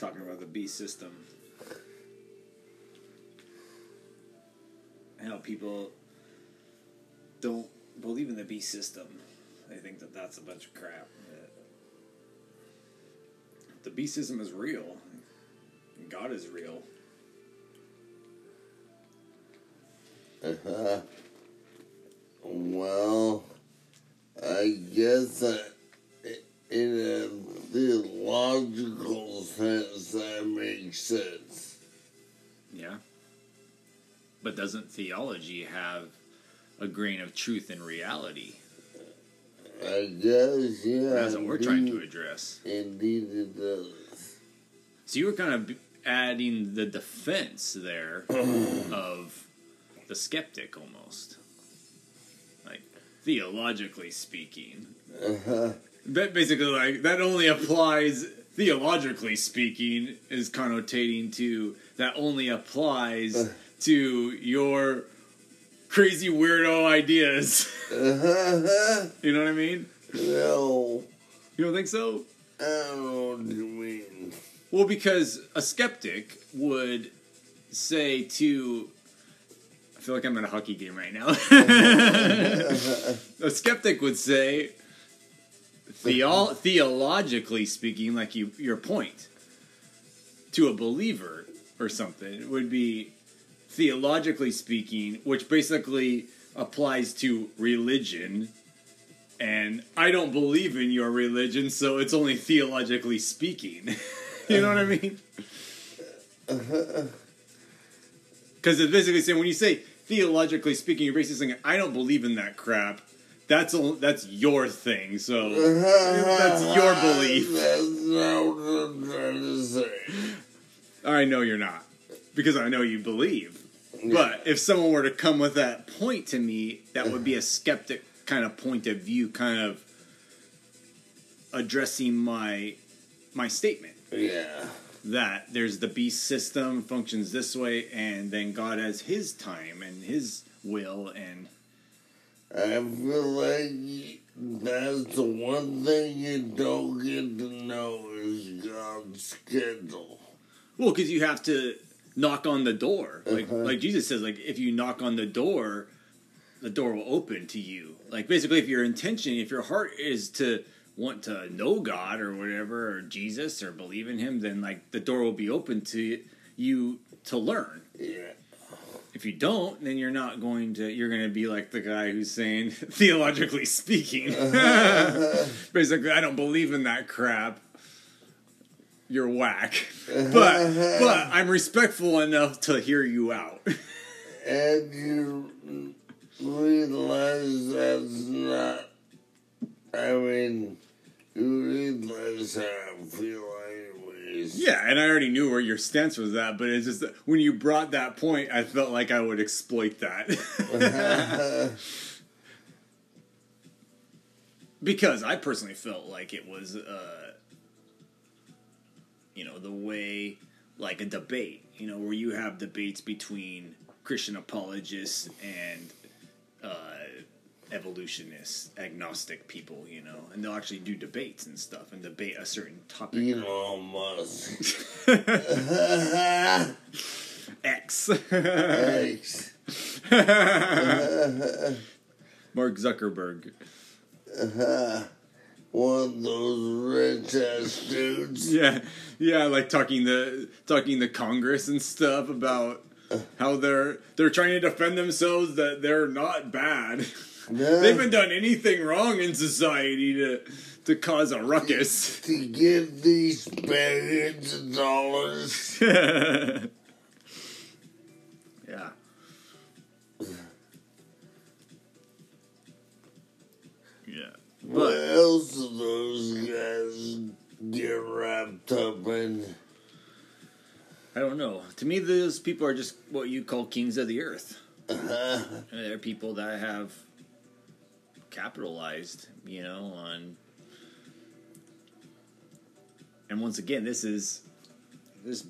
talking about the beast system. How people don't believe in the beast system. They think that that's a bunch of crap. The beast system is real. God is real. Uh-huh. Well, I guess that But doesn't theology have a grain of truth in reality? I guess, yeah. That's what we're trying to address. Indeed, it does. So you were kind of adding the defense there of the skeptic almost. Like, theologically speaking. Uh-huh. But basically, like, that only applies, theologically speaking, is connotating to that only applies to your crazy weirdo ideas. Uh-huh. you know what I mean? No, You don't think so? I don't know you mean. Well, because a skeptic would say to. I feel like I'm at a hockey game right now. a skeptic would say, theo- theologically speaking, like you, your point, to a believer or something would be theologically speaking, which basically applies to religion. And I don't believe in your religion, so it's only theologically speaking. you know what I mean? Uh-huh. Because it's basically saying when you say theologically speaking, you're basically saying I don't believe in that crap. That's a, that's your thing. So uh-huh. that's your belief. That's not what I'm trying to say. I know you're not because I know you believe. But if someone were to come with that point to me, that would be a skeptic kind of point of view, kind of addressing my my statement Yeah. that there's the beast system functions this way, and then God has His time and His will, and I feel like that's the one thing you don't get to know is God's schedule. well, because you have to knock on the door, like Uh-huh. like Jesus says, like if you knock on the door, the door will open to you. Like basically, if your intention, if your heart is to want to know God or whatever, or Jesus, or believe in Him, then like the door will be open to you to learn. Yeah. If you don't, then you're not going to. You're going to be like the guy who's saying, theologically speaking, basically, I don't believe in that crap. You're whack, uh-huh, but uh-huh. but I'm respectful enough to hear you out. And you realize that's not, I mean, you realize how I feel anyways. yeah, and I already knew where your stance was at, but it's just that when you brought that point, I felt like I would exploit that. Uh-huh. because I personally felt like it was, uh, you know, the way like a debate, you know, where you have debates between Christian apologists and uh, evolutionists, agnostic people, you know, and they'll actually do debates and stuff and debate a certain topic. Elon Musk. X. Thanks. Mark Zuckerberg. One of those rich ass dudes. Yeah, yeah, like talking the talking to Congress and stuff about how they're they're trying to defend themselves that they're not bad. Yeah. They haven't done anything wrong in society to to cause a ruckus. to give these billions of dollars. Yeah. What else do those guys get wrapped up in? I don't know. To me, those people are just what you call kings of the earth. Uh, They're people that have capitalized, you know, on. And once again, this is this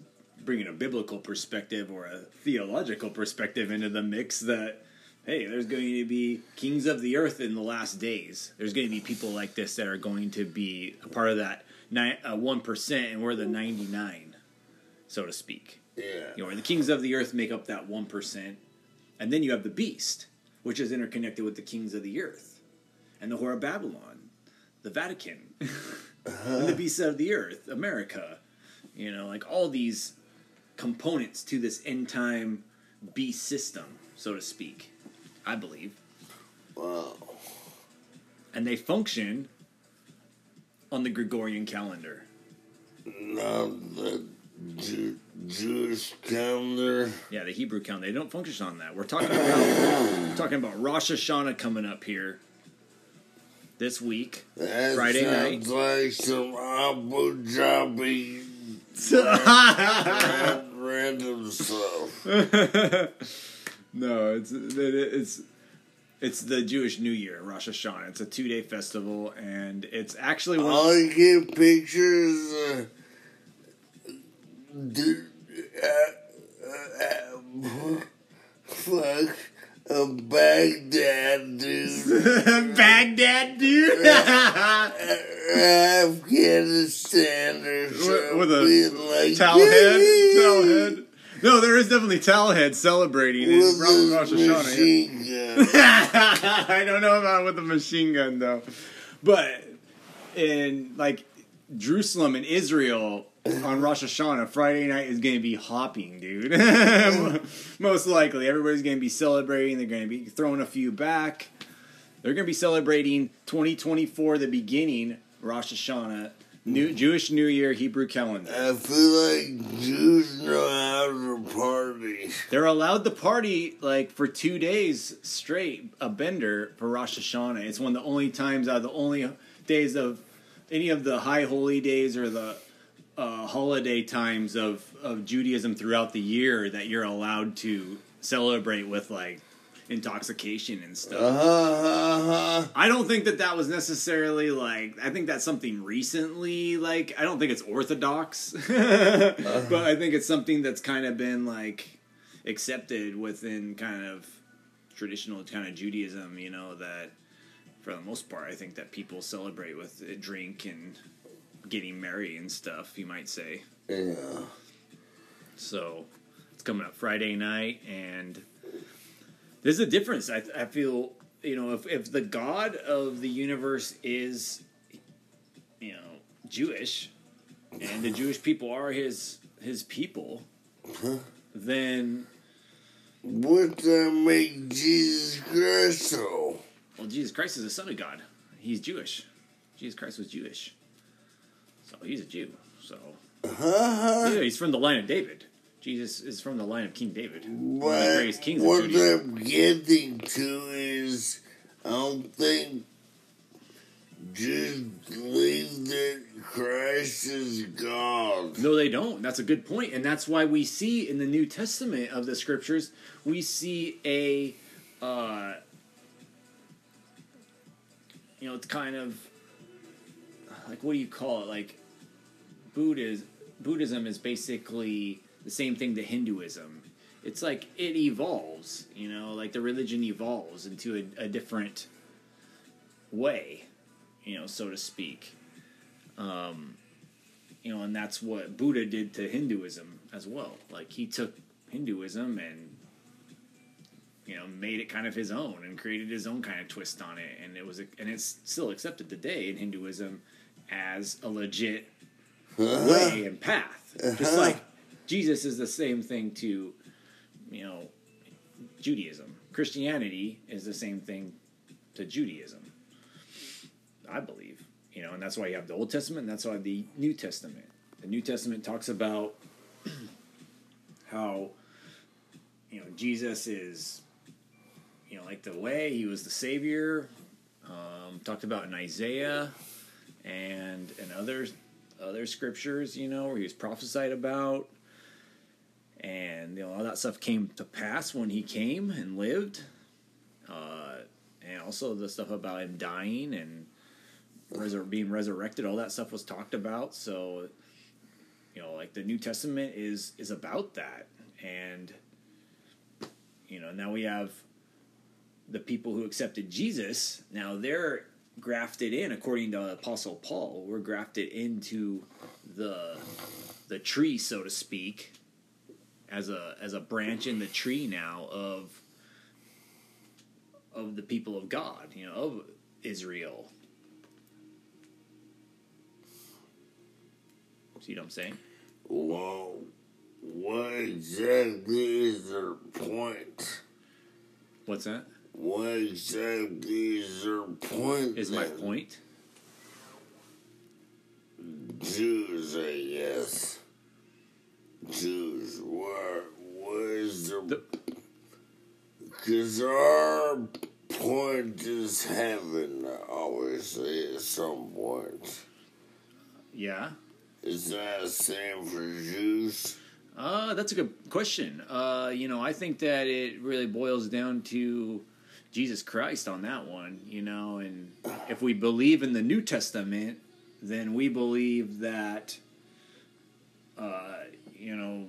bringing a biblical perspective or a theological perspective into the mix. That hey, there's going to be kings of the earth in the last days. There's going to be people like this that are going to be a part of that one uh, and we're the ninety nine. so to speak. Yeah. You know, where the kings of the earth make up that one percent, and then you have the beast, which is interconnected with the kings of the earth, and the whore of Babylon, the Vatican, and the beasts of the earth, America. You know, like all these components to this end time beast system, so to speak. I believe, Wow. and they function on the Gregorian calendar. Not the Jew- Jewish calendar. Yeah, the Hebrew calendar. They don't function on that. We're talking about we're talking about Rosh Hashanah coming up here this week. That Friday sounds like some Abu Dhabi random stuff. no, it's it's it's the Jewish New Year, Rosh Hashanah. It's a two day festival, and it's actually one. All I get pictures. Uh, uh, uh, fuck a Baghdad dude, Baghdad, dude. Afghanistan or something. With a like, towel head, towel head. No, there is definitely towel head celebrating in With Rosh Hashanah. yeah. machine gun. I don't know about with the machine gun though, but in like Jerusalem and Israel on Rosh Hashanah, Friday night is going to be hopping, dude. Most likely, everybody's going to be celebrating. They're going to be throwing a few back. They're going to be celebrating 2024, the beginning, Rosh Hashanah, New Jewish New Year, Hebrew calendar. I feel like Jews know how to party. They're allowed to party like for two days straight, a bender for Rosh Hashanah. It's one of the only times out of the only days of any of the high holy days or the uh, holiday times of, of Judaism throughout the year that you're allowed to celebrate with like intoxication and stuff. Uh huh, uh. I don't think that that was necessarily like. I think that's something recently. Like, I don't think it's orthodox, but I think it's something that's kind of been like accepted within kind of traditional kind of Judaism. You know that for the most part, I think that people celebrate with a drink and getting married and stuff. You might say. Yeah. So it's coming up Friday night, and there's a difference. I, I feel, you know, if, if the God of the universe is, you know, Jewish, and the Jewish people are his his people, uh-huh. then What that make Jesus Christ so? well, Jesus Christ is the Son of God. He's Jewish. Jesus Christ was Jewish, so he's a Jew. So Huh? yeah, he's from the line of David. Jesus is from the line of King David, But kings what. I'm getting to is, I don't think Jews believe that Christ is God. No, they don't. That's a good point, and that's why we see in the New Testament of the Scriptures we see a, uh, you know, it's kind of like what do you call it? Like Buddhism. Buddhism is basically the same thing to Hinduism. It's like it evolves, you know, like the religion evolves into a, a different way, you know, so to speak. Um, you know, and that's what Buddha did to Hinduism as well. Like he took Hinduism and you know made it kind of his own and created his own kind of twist on it, and it was and it's still accepted today in Hinduism as a legit way and path. Just like Jesus is the same thing to you know Judaism. Christianity is the same thing to Judaism. I believe. You know, and that's why you have the Old Testament and that's why the New Testament. The New Testament talks about how you know Jesus is you know like the way he was the savior um, talked about in Isaiah and and other other scriptures you know where he was prophesied about and you know all that stuff came to pass when he came and lived. Uh, and also the stuff about him dying and resur- being resurrected all that stuff was talked about. So you know like the new testament is is about that. And you know now we have the people who accepted jesus. Now they're grafted in according to apostle paul we're grafted into the the tree, so to speak, as a as a branch in the tree now of of the people of God, you know, of Israel. See what I'm saying? Well, what exactly is their point? What's that? What exactly is their point? Is my point? Jews, I guess. Jews, what, their... The- Because our point is heaven, obviously, at some point. Yeah. Is that the same for Jews? Uh, that's a good question. Uh, you know, I think that it really boils down to Jesus Christ on that one, you know, and if we believe in the New Testament, then we believe that, uh, you know,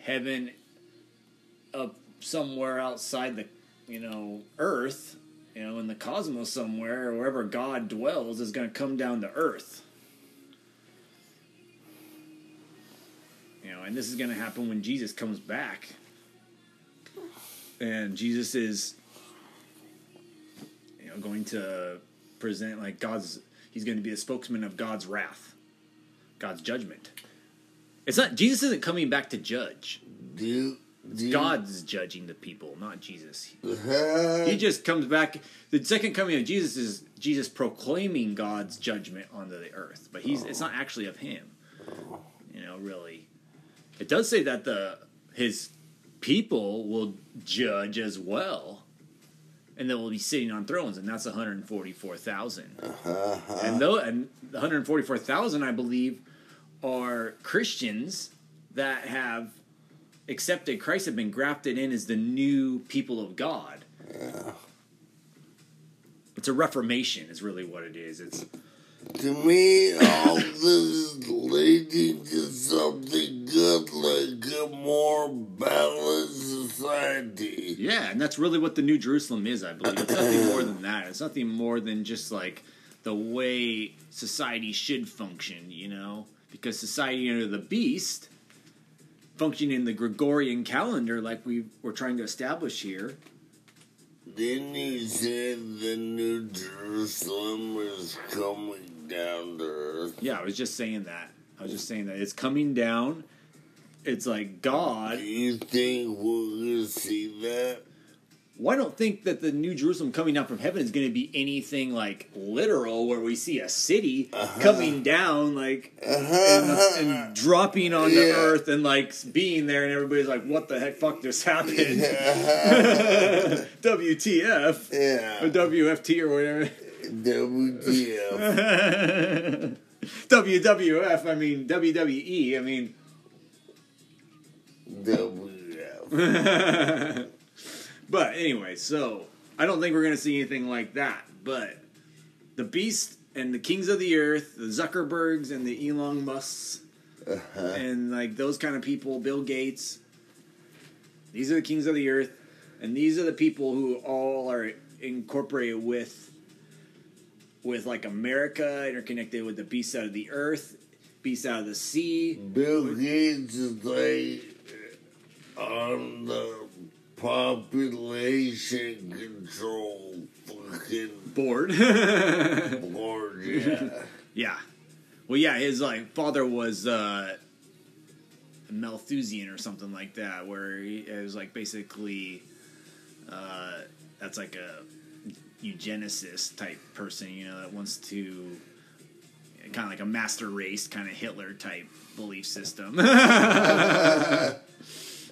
heaven up somewhere outside the, you know, earth, you know, in the cosmos somewhere, or wherever God dwells, is going to come down to earth. You know, and this is going to happen when Jesus comes back. And Jesus is, you know, going to present like God's. He's going to be the spokesman of God's wrath, God's judgment. It's not Jesus isn't coming back to judge. Do you... Do you God's judging the people, not Jesus. Uh, He just comes back. The second coming of Jesus is Jesus proclaiming God's judgment onto the earth, but he's it's not actually of him. You know, really. It does say that the his people will judge as well, and they will be sitting on thrones, and that's one hundred forty-four thousand. And though and one hundred forty-four thousand, I believe, are Christians that have accepted Christ, have been grafted in as the new people of God. It's a reformation, is really what it is. It's To me, all this is leading to something good, like a more balanced society. yeah, and that's really what the New Jerusalem is. I believe it's nothing more than that. It's nothing more than just like the way society should function. You know, because society under the beast, functioning in the Gregorian calendar, like we were trying to establish here. Then you said the New Jerusalem is coming down to earth. Yeah, I was just saying that. I was just saying that it's coming down. It's like God. Do you think we're gonna see that? Well, I don't think that the New Jerusalem coming down from heaven is going to be anything like literal, where we see a city uh-huh. coming down, like and, uh-huh. and dropping onto Yeah. earth, and like being there, and everybody's like, "What the heck? Fuck just happened." WTF Yeah. or WFT or whatever. WTF. WWF. I mean WWE. I mean. WTF. But anyway, so I don't think we're going to see anything like that. But the Beast and the Kings of the Earth, the Zuckerbergs and the Elon Musks, uh-huh. and like those kind of people, Bill Gates. These are the kings of the earth, and these are the people who all are incorporated with, with like America, interconnected with the beast out of the earth, beast out of the sea. Bill Gates is like on the population control fucking Board. board. Yeah. Yeah. Well, yeah, his like father was uh, Malthusian or something like that, where he it was like basically uh, that's like a eugenicist type person, you know, that wants to kind of like a master race, kind of Hitler type belief system.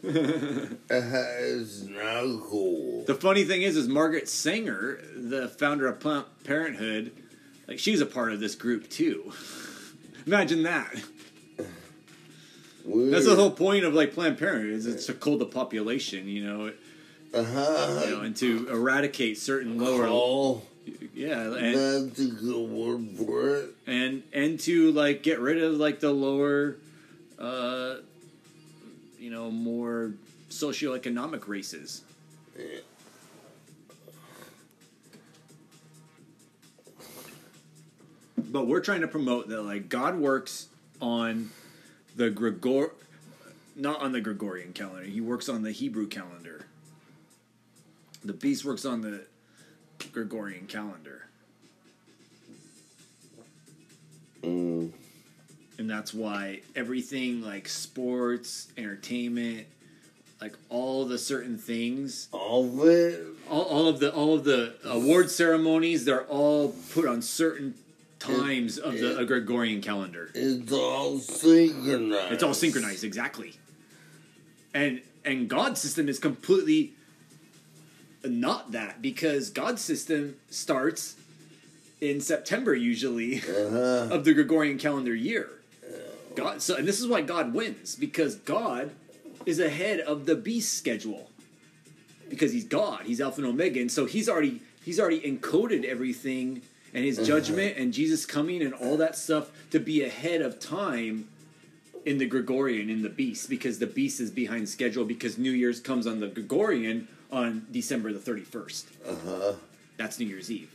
it's not cool. The funny thing is, is Margaret Sanger, the founder of Planned Parenthood, like she's a part of this group too. Imagine that. That's the whole point of like Planned Parenthood is it's to cull the population, you know, Uh-huh. you know, and to eradicate certain lower, Call. yeah, and, That's a good word for it. and and to like get rid of like the lower, uh, you know, more socioeconomic races. But we're trying to promote that like God works on the Gregor, not on the Gregorian calendar. He works on the Hebrew calendar. The beast works on the Gregorian calendar. Mm. And that's why everything like sports, entertainment, like all the certain things, All of it all, all of the all of the award ceremonies, they're all put on certain times of the Gregorian calendar. is all synchronized. It's all synchronized exactly. And and God's system is completely not that because God's system starts in September usually Uh-huh. of the Gregorian calendar year. God so and this is why God wins because God is ahead of the beast schedule. Because he's God, he's Alpha and Omega, and so he's already he's already encoded everything and his judgment and Jesus coming and all that stuff to be ahead of time in the Gregorian in the beast because the beast is behind schedule because New Year's comes on the Gregorian on December the 31st. Uh-huh. That's New Year's Eve.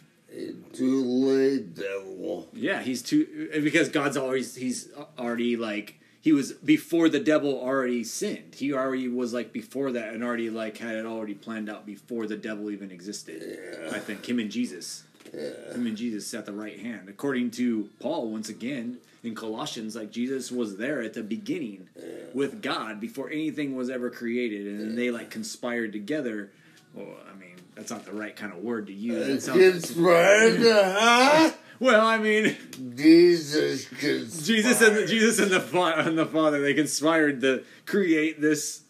Too late, devil. Yeah, he's too because God's always he's already like he was before the devil already sinned. He already was like before that and already like had it already planned out before the devil even existed. I think him and Jesus. Him and Jesus at the right hand. According to Paul, once again in Colossians, like Jesus was there at the beginning with God before anything was ever created, and then they like conspired together. Well, I mean, that's not the right kind of word to use. It It's sounds- conspired, huh? well, I mean, Jesus conspired. Jesus and the, Jesus and the and the Father they conspired to create this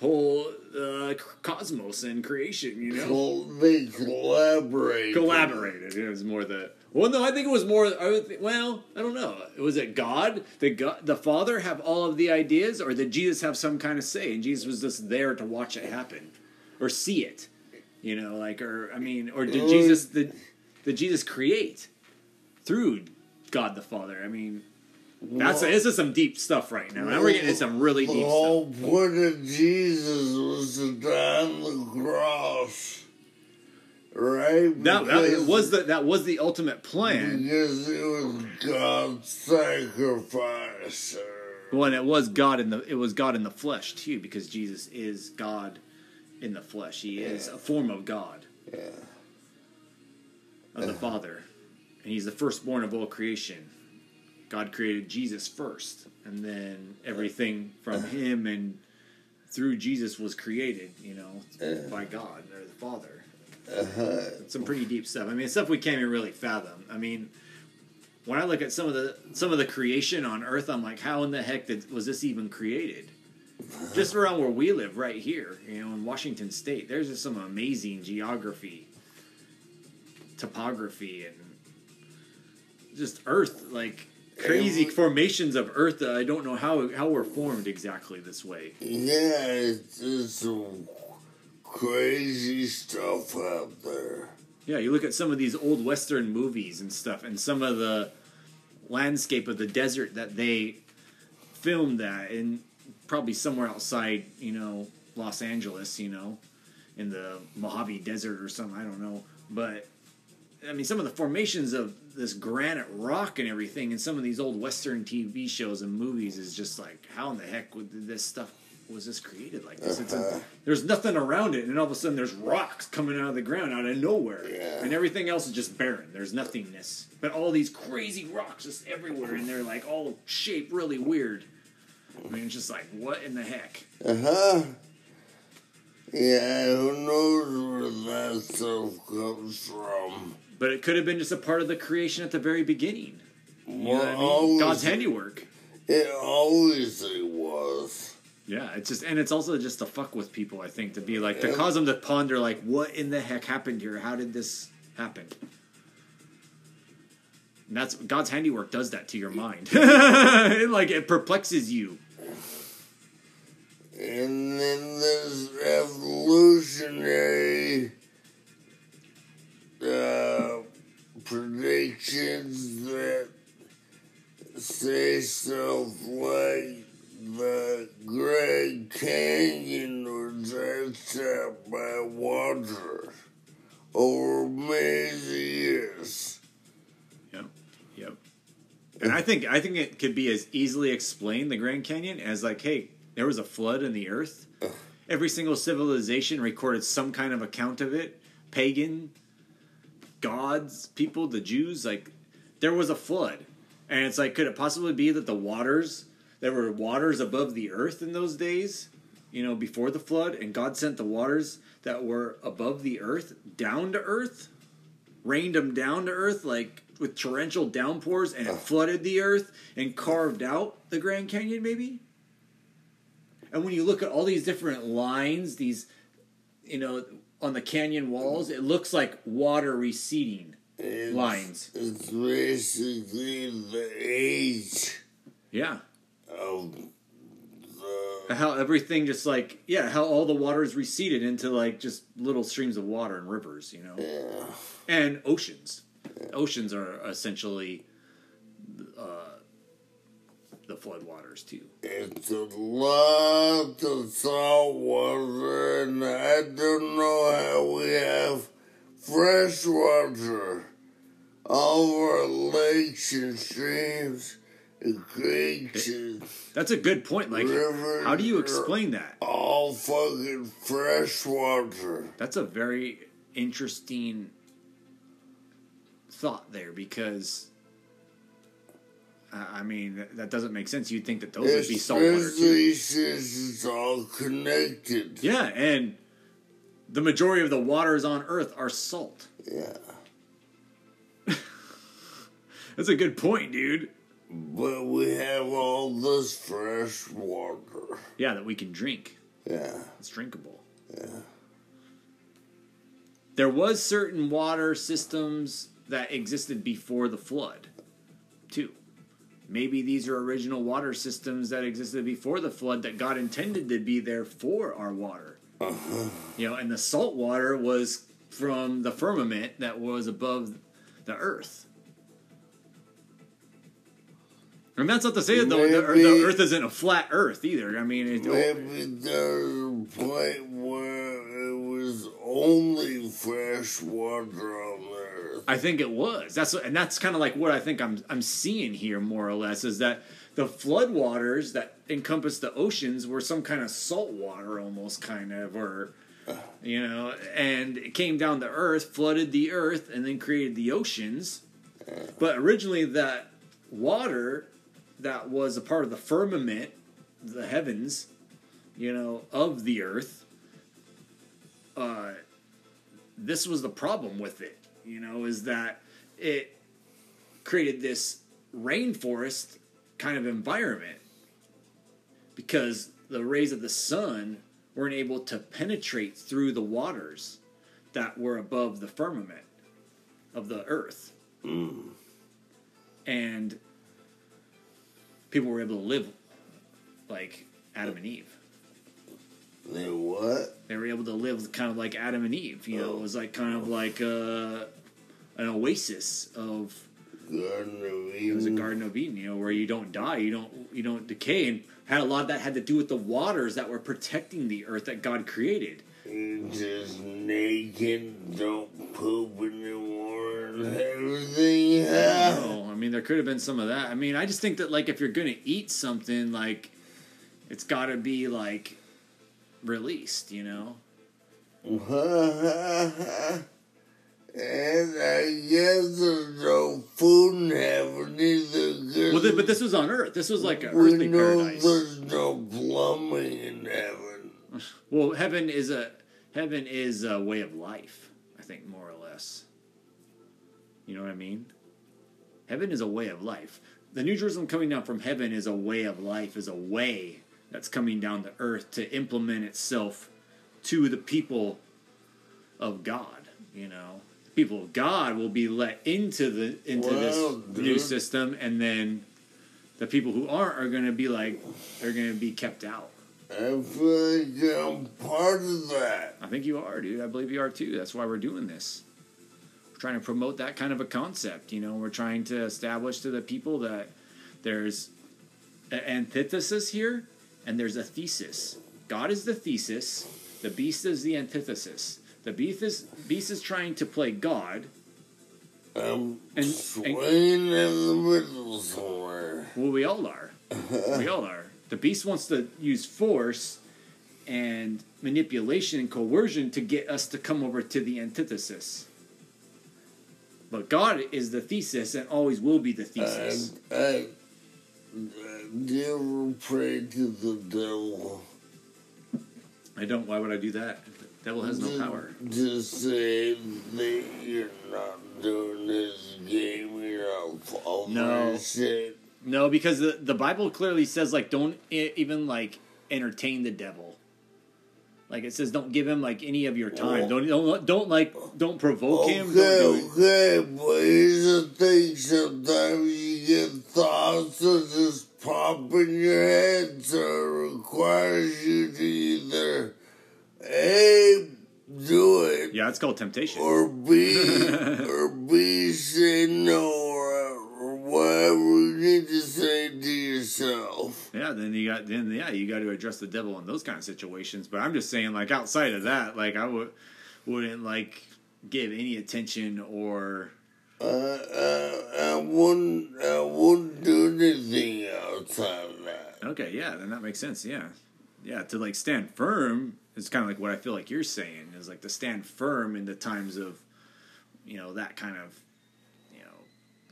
whole uh, cosmos and creation. You know, Col- They collaborate. collaborated. It was more the well, no, I think it was more. I would think, well, I don't know. Was it God? Did God, the Father have all of the ideas, or did Jesus have some kind of say? And Jesus was just there to watch it happen or see it. You know, like or I mean, or did Jesus did, did Jesus create through God the Father? I mean. That's this is some deep stuff right now. Now we're getting into some really The deep whole stuff. point of Jesus was to die on the cross, right? That, that was the that was the ultimate plan. because it was God's sacrifice. Well, and it was God in the it was God in the flesh too, because Jesus is God in the flesh. He is a form of God, Yeah. of the Father, and He's the firstborn of all creation. God created Jesus first, and then everything from Him and through Jesus was created. You know, by God or the Father. Uh-huh. Some pretty deep stuff. I mean, stuff we can't even really fathom. I mean, when I look at some of the some of the creation on Earth, I'm like, how in the heck did, was this even created? Just around where we live, right here, you know, in Washington State, there's just some amazing geography, topography, and just Earth, like crazy And- formations of Earth that I don't know how how we're formed exactly this way. Yeah, it's just some crazy stuff out there. Yeah, you look at some of these old Western movies and stuff, and some of the landscape of the desert that they filmed that in probably somewhere outside, you know, Los Angeles, you know, in the Mojave Desert or something. I don't know, but I mean, some of the formations of this granite rock and everything, in some of these old Western TV shows and movies, is just like, how in the heck would this stuff was this created like this? Uh-huh. a, there's nothing around it, and all of a sudden there's rocks coming out of the ground out of nowhere, Yeah. and everything else is just barren. There's nothingness, but all these crazy rocks just everywhere, and they're like all shaped really weird. I mean, it's just like, what in the heck? Uh huh. Yeah, who knows where that stuff comes from? But it could have been just a part of the creation at the very beginning. You what I mean? always, God's handiwork. It always was. Yeah, it's just and it's also just to fuck with people. I think to be like to Yeah. cause them to ponder like, what in the heck happened here? How did this happen? And that's God's handiwork does that to your mind. It, like it perplexes you. And then there's evolutionary uh, predictions that say stuff like the Grand Canyon was out by water over many years. Yep. Yep. And I think I think it could be as easily explained the Grand Canyon as like, hey, there was a flood in the earth. Every single civilization recorded some kind of account of it. Pagan, gods, people, the Jews, like there was a flood. And it's like, could it possibly be that the waters there were waters above the earth in those days, you know, before the flood, and God sent the waters that were above the earth down to earth, rained them down to earth like with torrential downpours, and it flooded the earth and carved out the Grand Canyon, maybe. And when you look at all these different lines, these, you know, on the canyon walls, it looks like water receding It's, lines. It's basically the age Yeah. of the. how everything just like yeah how all the waters receded into like just little streams of water and rivers you know Yeah. and oceans oceans are essentially uh, the flood waters too It's a lot of salt water, and I don't know how we have fresh water. All our lakes and streams and creeks and that's a good point like Rivers how do you explain that all fucking fresh water. that's a very interesting thought there because I mean that- doesn't make sense. You'd think that those would be saltwater too. Since it's all connected. Yeah, and the majority of the waters on Earth are salt. Yeah. That's a good point, dude. But we have all this fresh water. Yeah, that we can drink. Yeah. It's drinkable. Yeah. There was certain water systems that existed before the flood, too. Maybe these are original water systems that existed before the flood that God intended to be there for our water. You know, and the salt water was from the firmament that was above the earth. And that's not to say that the, the, the earth isn't a flat earth either. I mean, it, Maybe there's a point where it was only fresh water on earth. I think it was. That's and that's kind of like what I think I'm I'm seeing here more or less is that the floodwaters that encompass the oceans were some kind of salt water almost kind of or you know and it came down to earth flooded the earth and then created the oceans but originally that water that was a part of the firmament the heavens you know of the earth uh this was the problem with it, you know, is that it created this rainforest kind of environment because the rays of the sun weren't able to penetrate through the waters that were above the firmament of the earth. And people were able to live like Adam and Eve They what? they were able to live kind of like Adam and Eve. You know, it was like kind of like uh, an oasis of Garden of Eden. it was a. Garden of Eden. You know, where you don't die, you don't you don't decay, and had a lot of that had to do with the waters that were protecting the earth that God created. You're just naked, don't poop anymore, mean, there could have been some of that. I mean, I just think that like if you're gonna eat something, like it's got to be like released. You know. and I guess there's no food in heaven either. Well, th- but this was on Earth. This was like an we earthly know paradise. there's no plumbing in heaven. Well, heaven is a heaven is a way of life. I think more or less. You know what I mean? Heaven is a way of life. The New Jerusalem coming down from heaven is a way of life. Is a way that's coming down to earth to implement itself to the people of God. You know, the people of God will be let into the into Wow, this new system, and then the people who aren't are going to be like they're going to be kept out. I feel like I'm part of that. I think you are, dude. I believe you are too. That's why we're doing this. Trying to promote that kind of a concept. You know, we're trying to establish to the people that there's an antithesis here and there's a thesis. God is the thesis, the beast is the antithesis. The beast is, beast is trying to play God, I'm And- swaying in the middle devil somewhere. Well, we all are. we all are. The beast wants to use force and manipulation and coercion to get us to come over to the antithesis. But God is the thesis and always will be the thesis. I, I, do you ever pray to the devil? I don't. Why would I do that? The devil has no power. Just say that you're not doing this game, you're not following No. shit. No, because the the Bible clearly says like don't even like entertain the devil. Like it says, don't give him like any of your time. Oh. Don't don't don't like don't provoke him. Don't Okay, do okay, but here's the thing. Sometimes you get thoughts that just pop in your head, so it requires you to either A, do it, Yeah, it's called temptation. or B, or B, say no, or, or whatever you need to say to yourself. Yeah, then you got then yeah you got to address the devil in those kind of situations. But I'm just saying like outside of that, like I would wouldn't like give any attention or Uh, uh, I wouldn't, I wouldn't do anything outside of that. okay yeah then that makes sense yeah yeah to like stand firm is kind of like what I feel like you're saying is like to stand firm in the times of you know that kind of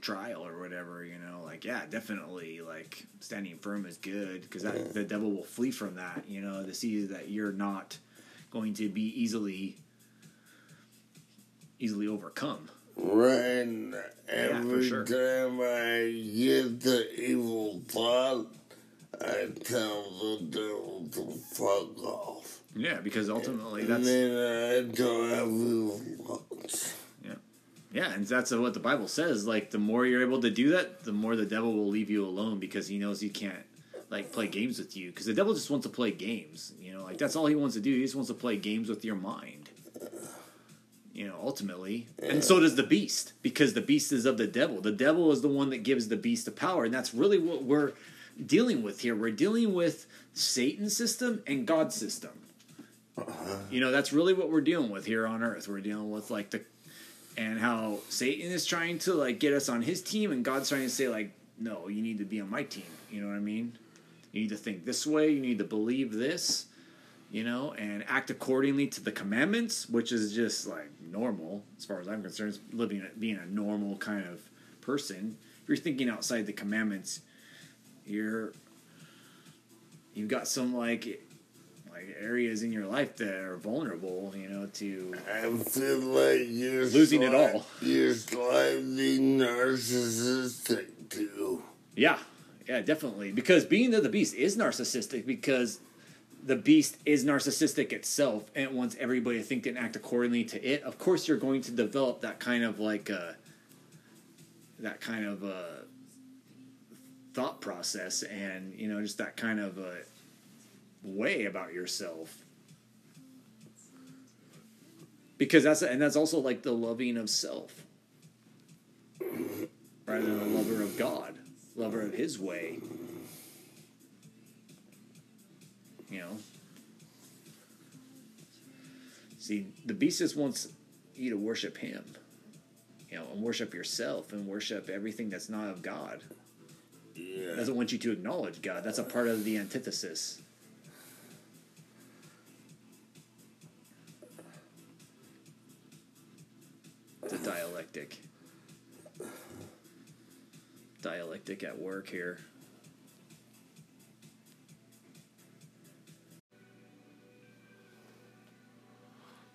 trial or whatever you know like yeah definitely like standing firm is good because that the devil will flee from that you know to see that you're not going to be easily easily overcome Right. Every sure. time I get the evil thought, I tell the devil to fuck off. yeah because ultimately And that's then I don't have evil thoughts. Yeah, and that's what the Bible says. Like, the more you're able to do that, the more the devil will leave you alone because he knows he can't like play games with you. Because the devil just wants to play games. You know, like that's all he wants to do. He just wants to play games with your mind. You know, ultimately, and so does the beast because the beast is of the devil. The devil is the one that gives the beast the power, and that's really what we're dealing with here. We're dealing with Satan's system and God's system. Uh-huh. You know, that's really what we're dealing with here on Earth. We're dealing with like the and how Satan is trying to like get us on his team, and God's trying to say like, no, you need to be on my team. You know what I mean? You need to think this way. You need to believe this. You know, and act accordingly to the commandments, which is just like normal as far as I'm concerned. Living, being a normal kind of person. If you're thinking outside the commandments, you're you've got some like like areas in your life that are vulnerable. You know, to I feel like you're Losing it all. You're slightly narcissistic too. Yeah, yeah, definitely. Because being of the beast is narcissistic because the beast is narcissistic itself and it wants everybody to think and act accordingly to it. Of course, you're going to develop that kind of like uh, that kind of uh, thought process and you know just that kind of uh, way about yourself. Because that's and that's also like the loving of self rather than a lover of God, lover of His way. You know. See, the beast just wants you to worship Him, you know, and worship yourself and worship everything that's not of God. Yeah. Doesn't want you to acknowledge God. That's a part of the antithesis. The dialectic. Dialectic at work here.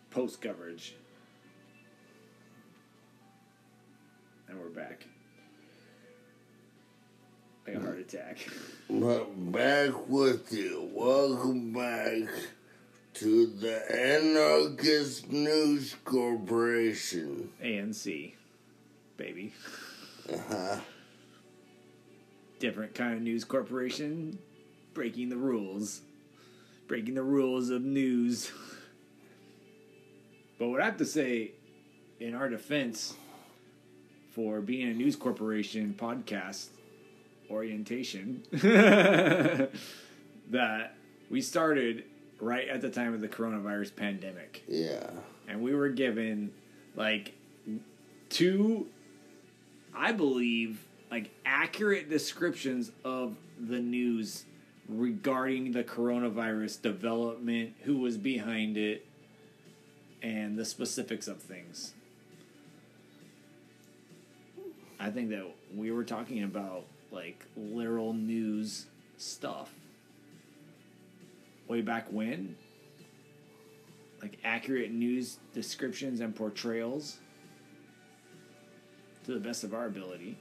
Post coverage. And we're back. Like a heart attack. But back with you. Welcome back to the Anarchist News Corporation. ANC, baby. Uh-huh. Different kind of news corporation, breaking the rules, breaking the rules of news. But what I have to say, in our defense, for being a news corporation podcast orientation, that we started right at the time of the coronavirus pandemic Yeah. and we were given like two i believe like accurate descriptions of the news regarding the coronavirus development, who was behind it, and the specifics of things. I think that we were talking about like literal news stuff way back when like accurate news descriptions and portrayals to the best of our ability.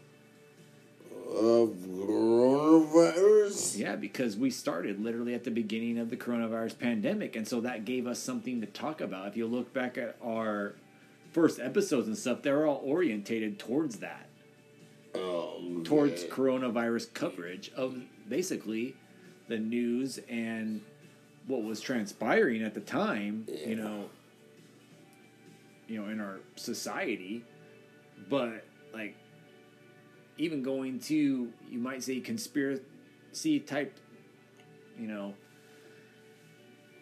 Of coronavirus? Yeah, because we started literally at the beginning of the coronavirus pandemic, and so that gave us something to talk about. If you look back at our first episodes and stuff, they're all orientated towards that, Oh, towards yeah. coronavirus coverage of basically the news and what was transpiring at the time, you know, you know, in our society. But like even going to you might say conspiracy type you know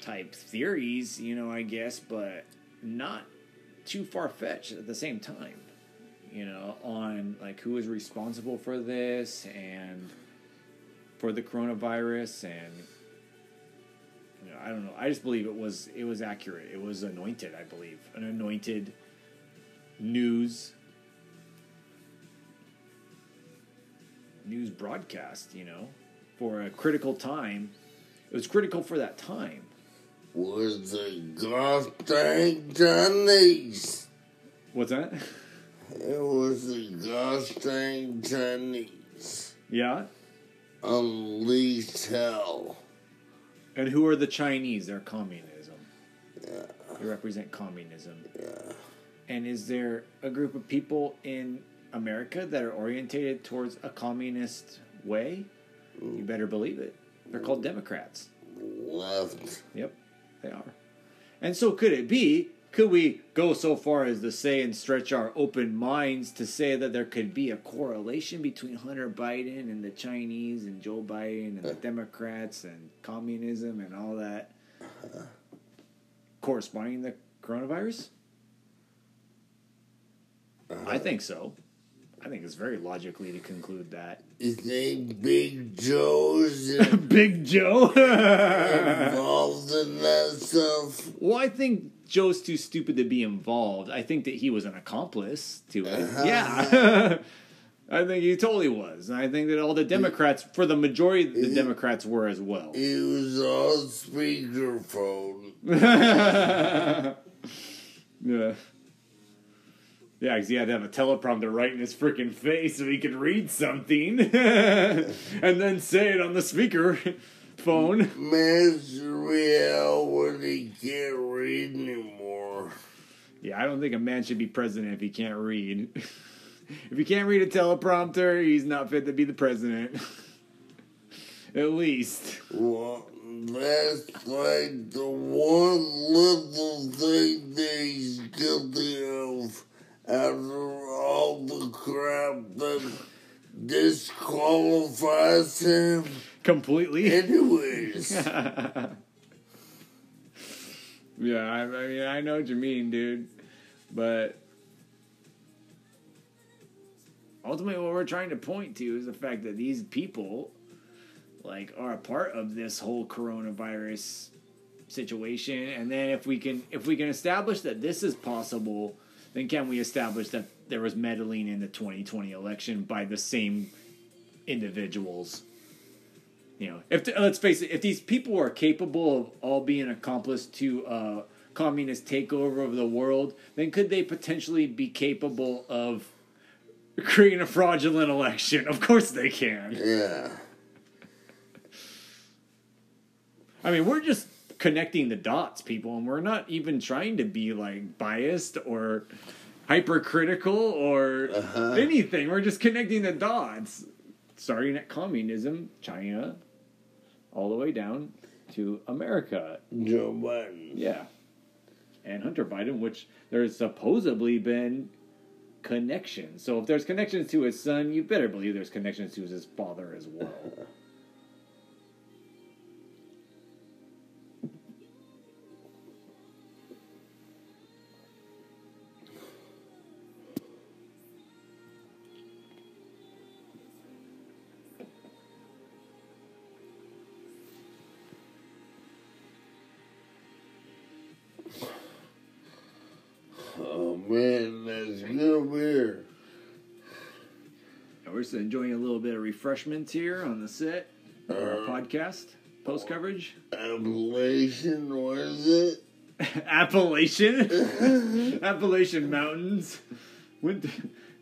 type theories, you know, I guess, but not too far fetched at the same time. You know, on like who is responsible for this and for the coronavirus and I don't know. I just believe it was it was accurate. It was anointed, I believe. An anointed news news broadcast, you know, for a critical time. It was critical for that time. Was the goddamn Chinese. What's that? It was the goddamn Chinese. Yeah. Unleashed hell. And who are the Chinese? They're communism. Yeah. They represent communism. Yeah. And is there a group of people in America that are orientated towards a communist way? You better believe it. They're called Democrats. Left. Yep, they are. And so, could it be? Could we go so far as to say and stretch our open minds to say that there could be a correlation between Hunter Biden and the Chinese and Joe Biden and the Democrats and communism and all that corresponding to the coronavirus? I uh-huh. think so. I think it's very logically to conclude that. You think Big Joe's Big Joe? involved in that stuff? Well, I think Joe's too stupid to be involved. I think that he was an accomplice to it. Uh-huh. Yeah. I think he totally was. And I think that all the Democrats, for the majority, the Democrats were as well. He was on speakerphone. yeah. Yeah, because he had to have a teleprompter right in his freaking face so he could read something and then say it on the speaker phone. When he can't read anymore. Yeah, I don't think a man should be president if he can't read. if he can't read a teleprompter, he's not fit to be the president. At least. Well, that's like the one little thing that he's guilty of after all the crap that disqualifies him. Completely. Anyways, Yeah, I, I mean, I know what you mean, dude. But ultimately, what we're trying to point to is the fact that these people, like, are a part of this whole coronavirus situation. And then, if we can, if we can establish that this is possible, then can we establish that there was meddling in the 2020 election by the same individuals? You know, if let's face it, if these people are capable of all being accomplice to a communist takeover of the world, then could they potentially be capable of creating a fraudulent election? Of course they can. yeah. I mean, we're just connecting the dots, people, and we're not even trying to be like biased or hypercritical or uh-huh. anything. We're just connecting the dots, starting at communism, China, all the way down to America. Joe Biden. Yeah. And Hunter Biden, which there's supposedly been connections. So if there's connections to his son, you better believe there's connections to his father as well. just enjoying a little bit of refreshments here on the set of our Uh, podcast post coverage. Appellation, was it? Appalachian, Appalachian Mountains. Winter.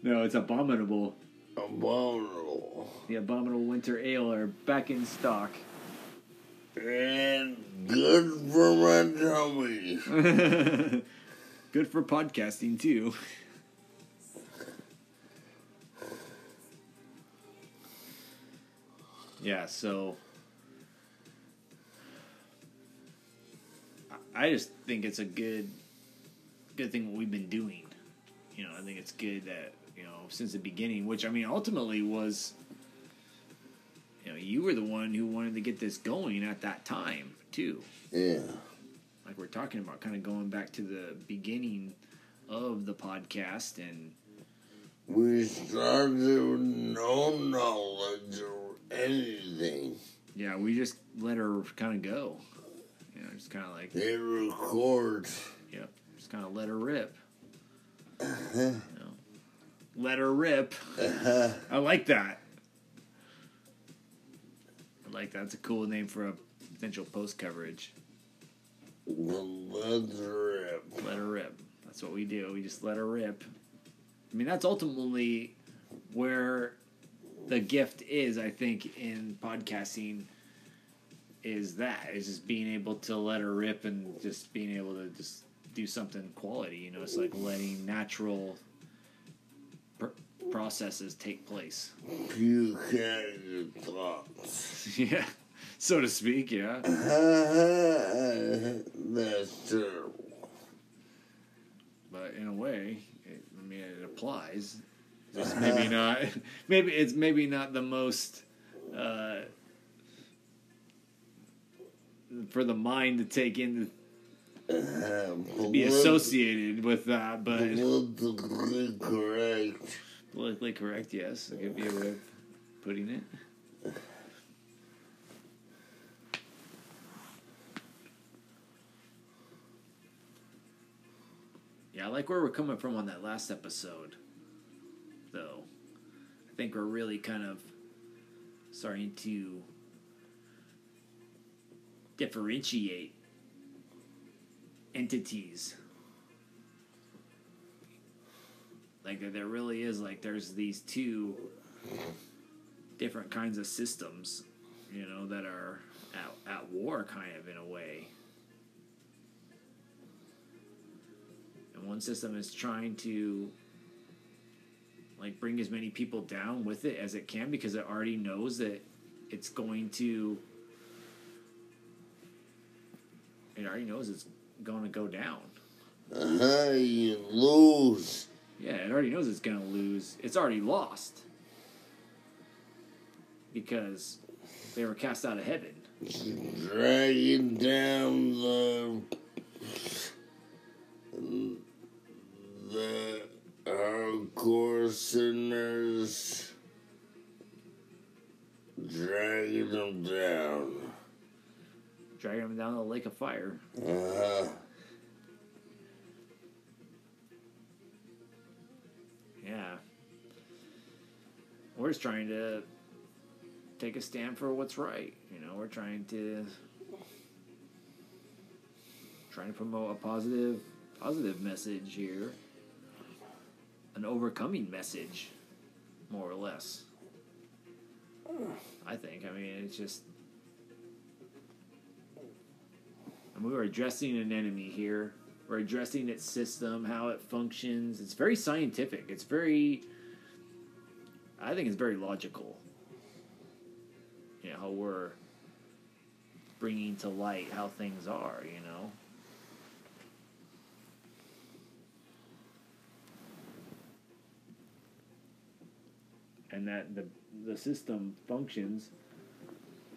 No, it's abominable. Abominable. The abominable winter ale are back in stock. And good for my tummy. Good for podcasting too. Yeah, so I- just think it's a good good thing what we've been doing. You know, I think it's good that, you know, since the beginning, which I mean ultimately was you know, you were the one who wanted to get this going at that time too Yeah. like we're talking about, kind of going back to the beginning of the podcast, and We started with no knowledge anything. yeah, we just let her kind of go. You know, just kind of like, They record. yep, just kind of let her rip. Uh-huh. You know, let her rip. Uh-huh. I like that. I like that. It's a cool name for a potential post coverage. Let her rip. Let her rip. That's what we do. We just let her rip. I mean, that's ultimately where the gift is, I think, in podcasting is that is just being able to let her rip and just being able to just do something quality. You know, it's like letting natural pr- processes take place. You your thoughts. yeah, so to speak. Yeah. That's terrible. but in a way, it, I mean, it applies. Just maybe not. Maybe it's maybe not the most uh, for the mind to take in to be associated with that. But Politically correct. politically correct, yes, that could be a way of putting it. Yeah, I like where we're coming from on that last episode. I think we're really kind of starting to differentiate entities. Like, there really is, like, there's these two different kinds of systems, you know, that are at, at war, kind of, in a way. And one system is trying to like bring as many people down with it as it can because it already knows that it's going to it already knows it's going to go down. Uh-huh, you lose. Yeah, it already knows it's going to lose. It's already lost. Because they were cast out of heaven. Dragging down the the hardcore sinners. Dragging them down. Dragging them down the lake of fire. Uh-huh. Yeah. We're just trying to take a stand for what's right. You know, we're trying to trying to promote a positive positive message here. An overcoming message, more or less. I think. I mean, it's just and we are addressing an enemy here. We're addressing its system, how it functions. It's very scientific. It's very, I think it's very logical. You know, how we're bringing to light how things are, you know? And that the, the system functions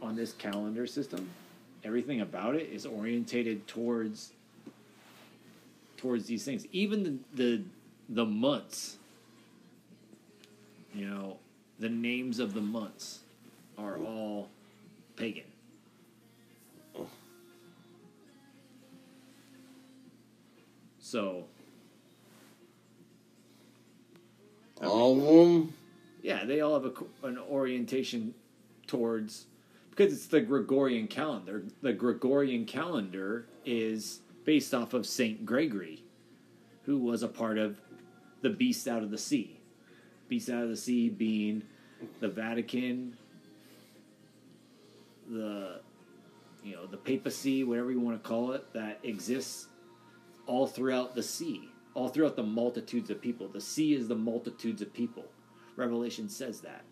on this calendar system. Everything about it is orientated towards towards these things. Even the the, the months, you know, the names of the months are all pagan. So All of them? Yeah, they all have a, an orientation towards because it's the Gregorian calendar. The Gregorian calendar is based off of Saint Gregory, who was a part of the Beast Out of the Sea. Beast Out of the Sea being the Vatican, the you know the papacy, whatever you want to call it, that exists all throughout the sea, all throughout the multitudes of people. The sea is the multitudes of people. Revelation says that.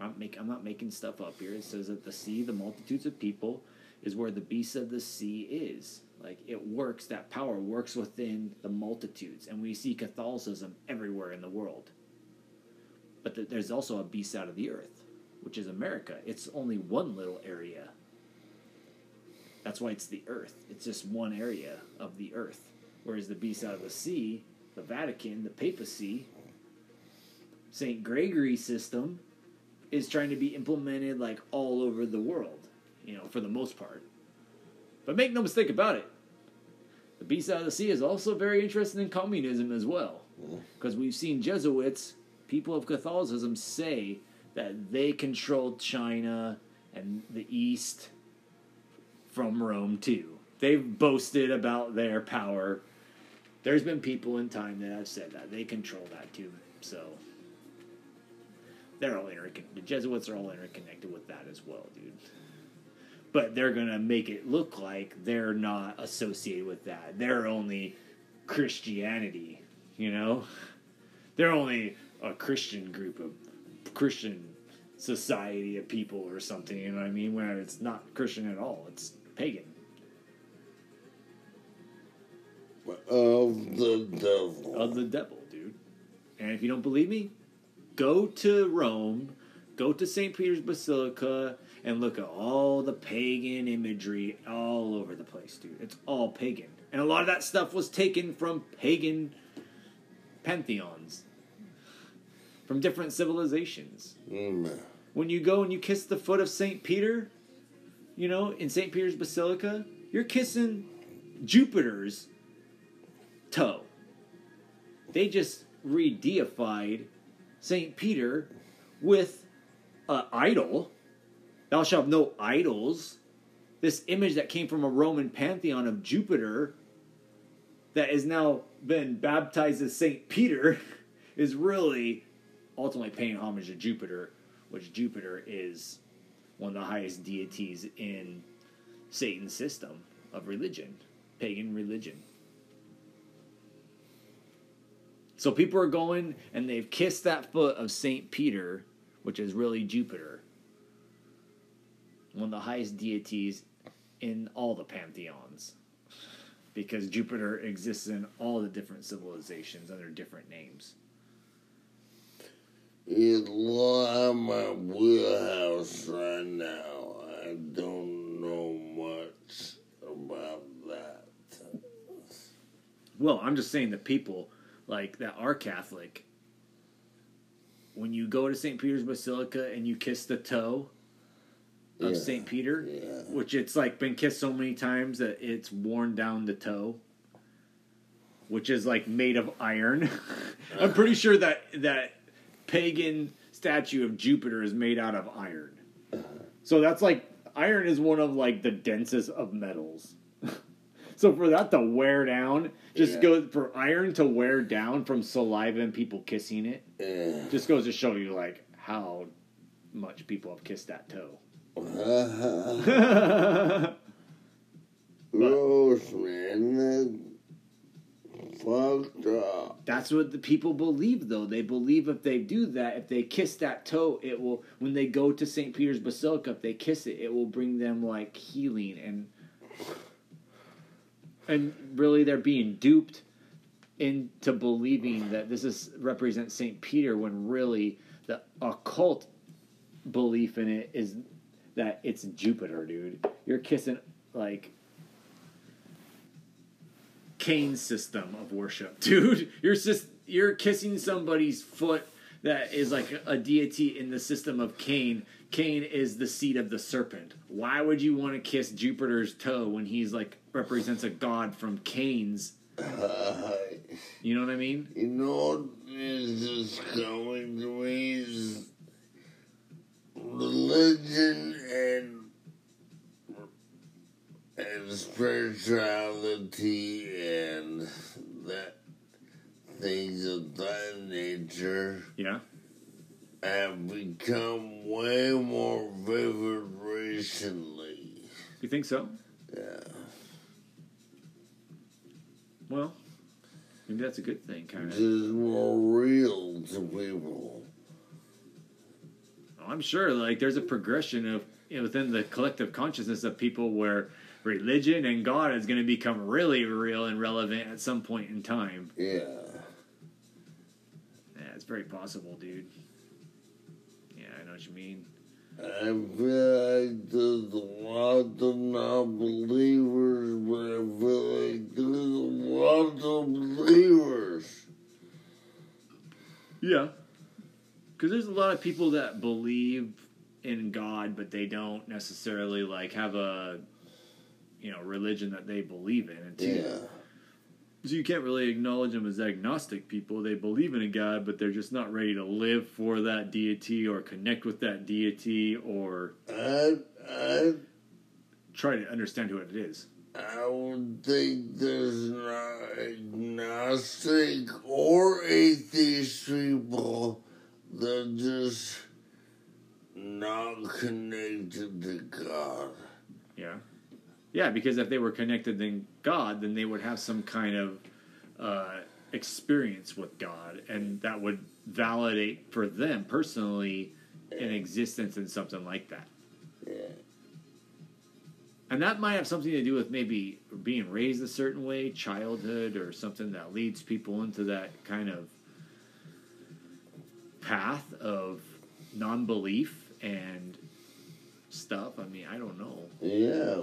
I'm, make, I'm not making stuff up here. It says that the sea, the multitudes of people, is where the beast of the sea is. Like it works, that power works within the multitudes. And we see Catholicism everywhere in the world. But th- there's also a beast out of the earth, which is America. It's only one little area. That's why it's the earth. It's just one area of the earth. Whereas the beast out of the sea, the Vatican, the papacy, St. Gregory system is trying to be implemented like all over the world, you know, for the most part. But make no mistake about it, the beast out of the sea is also very interested in communism as well. Mm. Because we've seen Jesuits, people of Catholicism, say that they controlled China and the East from Rome too. They've boasted about their power. There's been people in time that have said that they control that too. So they're all interconnected. The Jesuits are all interconnected with that as well, dude. But they're gonna make it look like they're not associated with that. They're only Christianity, you know. They're only a Christian group of Christian society of people or something. You know what I mean? Where it's not Christian at all. It's pagan. Of the devil. of the devil, dude. And if you don't believe me, go to Rome, go to St. Peter's Basilica, and look at all the pagan imagery all over the place, dude. It's all pagan. And a lot of that stuff was taken from pagan pantheons, from different civilizations. Mm. When you go and you kiss the foot of St. Peter, you know, in St. Peter's Basilica, you're kissing Jupiter's toe. They just re deified St. Peter with an idol. Thou shalt have no idols. This image that came from a Roman pantheon of Jupiter that has now been baptized as St. Peter is really ultimately paying homage to Jupiter, which Jupiter is one of the highest deities in Satan's system of religion, pagan religion. So people are going and they've kissed that foot of St. Peter, which is really Jupiter, one of the highest deities in all the pantheons. Because Jupiter exists in all the different civilizations under different names. It's out of my wheelhouse right now. I don't know much about that. Well, I'm just saying that people like that are Catholic, when you go to St. Peter's Basilica and you kiss the toe of Yeah, St. Peter, yeah. which it's like been kissed so many times that it's worn down the toe, which is like made of iron. I'm pretty sure that that pagan statue of Jupiter is made out of iron. So that's like iron is one of like the densest of metals. So for that to wear down, just Yeah. go for iron to wear down from saliva and people kissing it, Yeah. just goes to show you like how much people have kissed that toe. Gross, man. Fucked up. That's what the people believe, though. They believe if they do that, if they kiss that toe, it will. When they go to St. Peter's Basilica, if they kiss it, it will bring them like healing and and really they're being duped into believing that this is represents St. Peter when really the occult belief in it is that it's Jupiter, dude. You're kissing like Cain's system of worship, dude. You're just you're kissing somebody's foot that is like a, a deity in the system of Cain. Cain is the seed of the serpent. Why would you want to kiss Jupiter's toe when he's like represents a god from Cain's? You know what I mean? You know, is just coming to is religion and and spirituality and that things of that nature Yeah. Have become way more vivid recently. You think so? Yeah. Well, maybe that's a good thing, kind of. just more real to people. I'm sure, like, there's a progression of you know, within the collective consciousness of people where religion and God is going to become really real and relevant at some point in time. Yeah. Yeah, it's very possible, dude. Yeah, I know what you mean. I feel like there's a lot of non-believers, but I feel like there's a lot of believers. Yeah. Because there's a lot of people that believe in God, but they don't necessarily like have a you know religion that they believe in. Too. Yeah. So you can't really acknowledge them as agnostic people. They believe in a God, but they're just not ready to live for that deity or connect with that deity or I, I, try to understand who it is. I would think there's not agnostic or atheist people that just not connected to God. Yeah. Yeah, because if they were connected to God, then they would have some kind of uh, experience with God, and that would validate for them personally an existence in something like that. Yeah. And that might have something to do with maybe being raised a certain way, childhood, or something that leads people into that kind of path of non belief and stuff. I mean, I don't know. Yeah,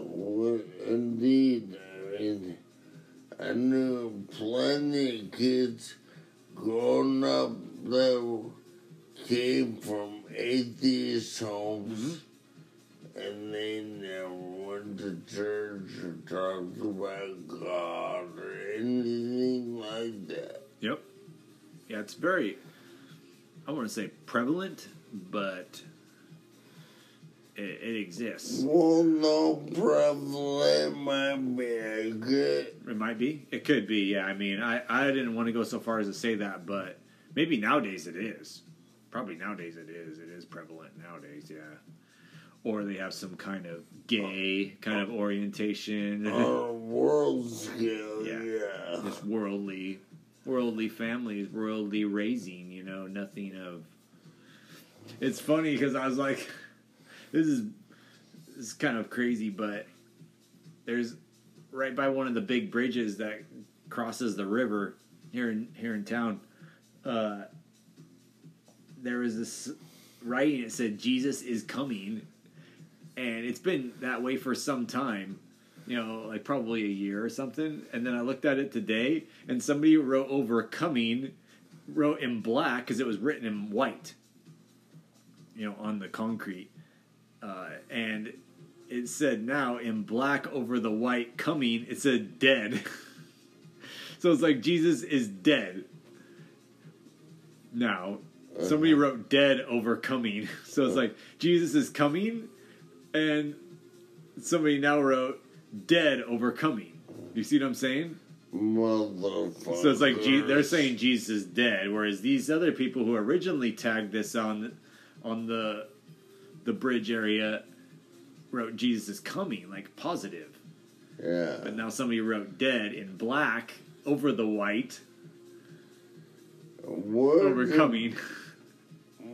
it's very, I want to say prevalent, but it, it exists. Well, no prevalent might be a good. It might be. It could be. Yeah. I mean, I, I didn't want to go so far as to say that, but maybe nowadays it is. Probably nowadays it is. It is prevalent nowadays. Yeah. Or they have some kind of gay kind of orientation. Uh, On a world scale, Yeah. yeah. Just worldly, worldly families, worldly raising. You know, nothing of. It's funny because I was like, this is this is kind of crazy, but there's right by one of the big bridges that crosses the river here in here in town. Uh, there was this writing that said Jesus is coming, and it's been that way for some time. You know, like probably a year or something. And then I looked at it today, and somebody wrote overcoming, wrote in black because it was written in white. You know, on the concrete, uh, and it said now in black over the white coming. It said dead. so it's like Jesus is dead. Now, somebody wrote dead over coming. So it's like Jesus is coming, and somebody now wrote dead overcoming. You see what I'm saying? Motherfucker. So it's like Je- they're saying Jesus is dead, whereas these other people who originally tagged this on on the the bridge area wrote Jesus is coming, like positive. Yeah. But now somebody wrote dead in black over the white Where over do- coming.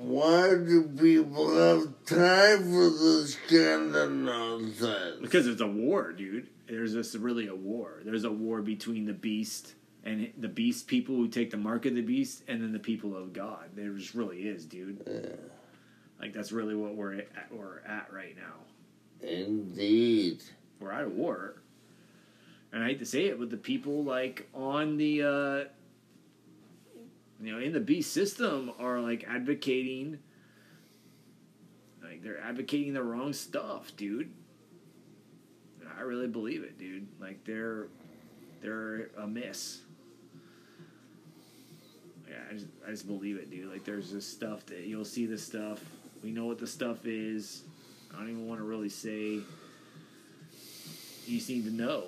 Why do people have time for this kind of nonsense? because it's a war, dude. There's just really a war. There's a war between the beast and the beast people who take the mark of the beast, and then the people of God. There just really is, dude. Like that's really what we're at, we're at right now. Indeed. We're at a war, and I hate to say it, but the people like on the uh, you know in the beast system are like advocating like they're advocating the wrong stuff, dude. I really believe it, dude. Like they're they're a miss. Yeah, I just, I just believe it, dude. Like, there's this stuff that you'll see this stuff. We know what the stuff is. I don't even want to really say. You need to know.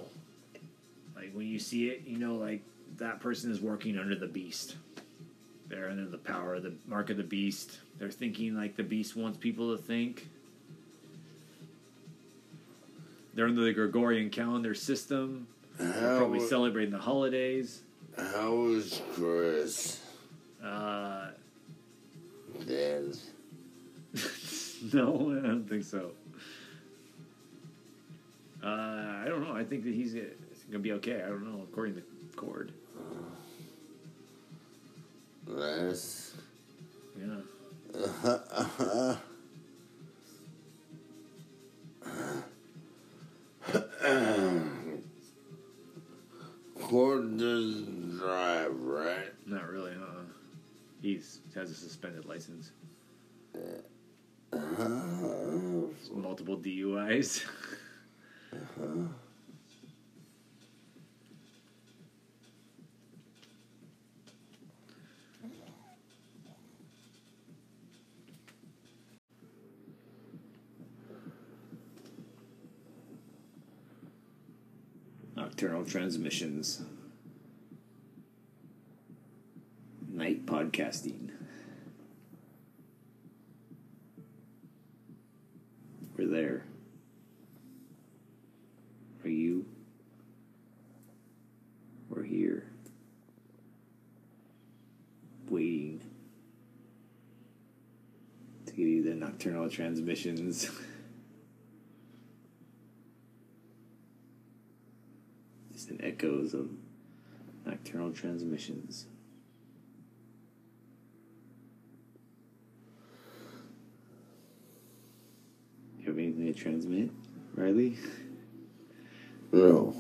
Like, when you see it, you know, like, that person is working under the beast. They're under the power of the mark of the beast. They're thinking like the beast wants people to think. They're under the Gregorian calendar system. They're probably celebrating the holidays. how is Chris? Uh, Dead. no, I don't think so. Uh, I don't know. I think that he's gonna be okay. I don't know, according to the Cord. Nice. Yeah. Cord doesn't drive, right? Not really, huh? He's has a suspended license. Uh-huh. Multiple DUIs. Uh-huh. Nocturnal transmissions. Night podcasting. We're there. Are you? We're here. Waiting to give you the nocturnal transmissions. echoes of nocturnal transmissions. You have anything to transmit, Riley? No.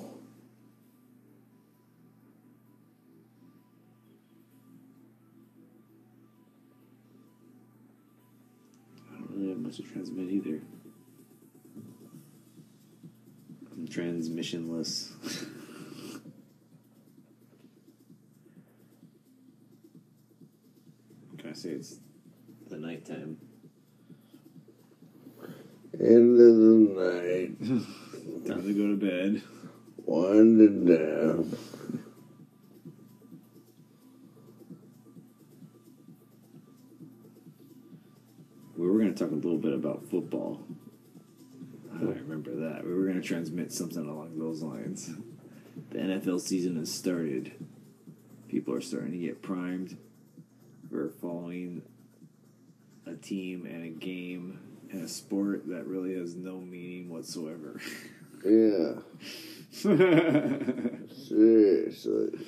I don't really have much to transmit either. I'm transmissionless. It's the nighttime? End of the night. Time to go to bed. Winding down. We were going to talk a little bit about football. I remember that. We were going to transmit something along those lines. The NFL season has started. People are starting to get primed for following a team and a game and a sport that really has no meaning whatsoever. Yeah. Seriously.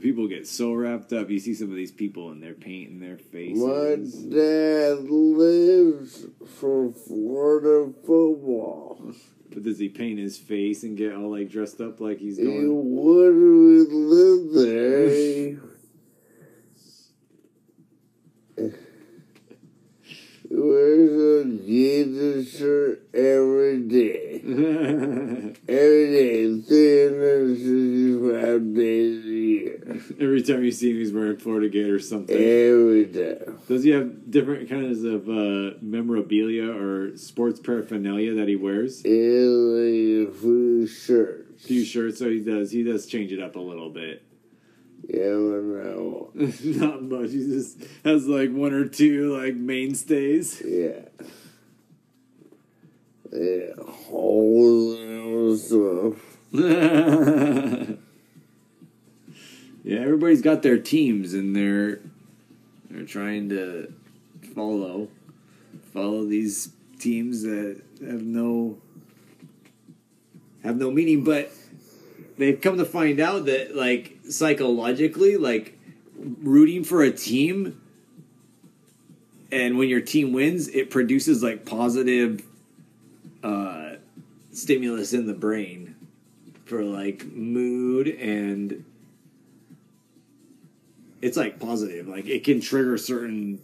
people get so wrapped up. You see some of these people and they're painting their faces. My dad lives for Florida football. But does he paint his face and get all like dressed up like he's going? He wouldn't live there. He wears a Jesus shirt every day. Every day, 365 days a year. Every time you see him, he's wearing Florida Gator or something. Every time. Does he have different kinds of uh, memorabilia or sports paraphernalia that he wears? It's a few shirts. Few shirts, so he does. He does change it up a little bit. Yeah, no. Not much. He just has like one or two like mainstays. Yeah. Yeah, stuff. yeah, everybody's got their teams and they're they're trying to follow follow these teams that have no have no meaning, but they've come to find out that like psychologically, like rooting for a team and when your team wins, it produces like positive uh stimulus in the brain for like mood and it's like positive. Like it can trigger certain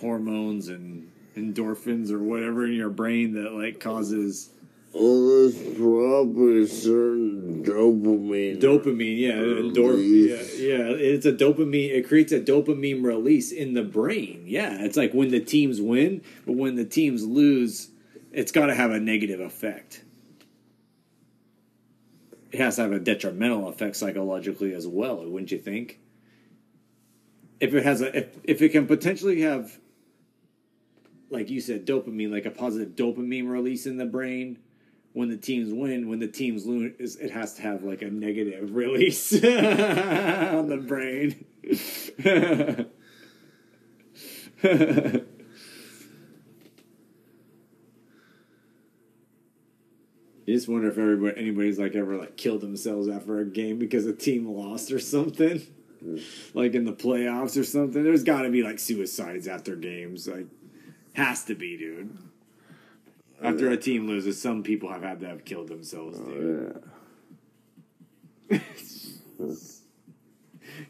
hormones and endorphins or whatever in your brain that like causes Well, there's probably certain dopamine. Dopamine, yeah, endorphin, yeah, yeah. It's a dopamine. It creates a dopamine release in the brain. Yeah, it's like when the teams win, but when the teams lose, it's got to have a negative effect. It has to have a detrimental effect psychologically as well, wouldn't you think? If it has a, if if it can potentially have, like you said, dopamine, like a positive dopamine release in the brain, when the teams win, when the teams lose, it has to have like a negative release on the brain. You just wonder if everybody, anybody's like ever like killed themselves after a game because a team lost or something, mm. like in the playoffs or something. There's got to be like suicides after games, like has to be, dude. After a team loses, some people have had to have killed themselves, oh, dude. Yeah.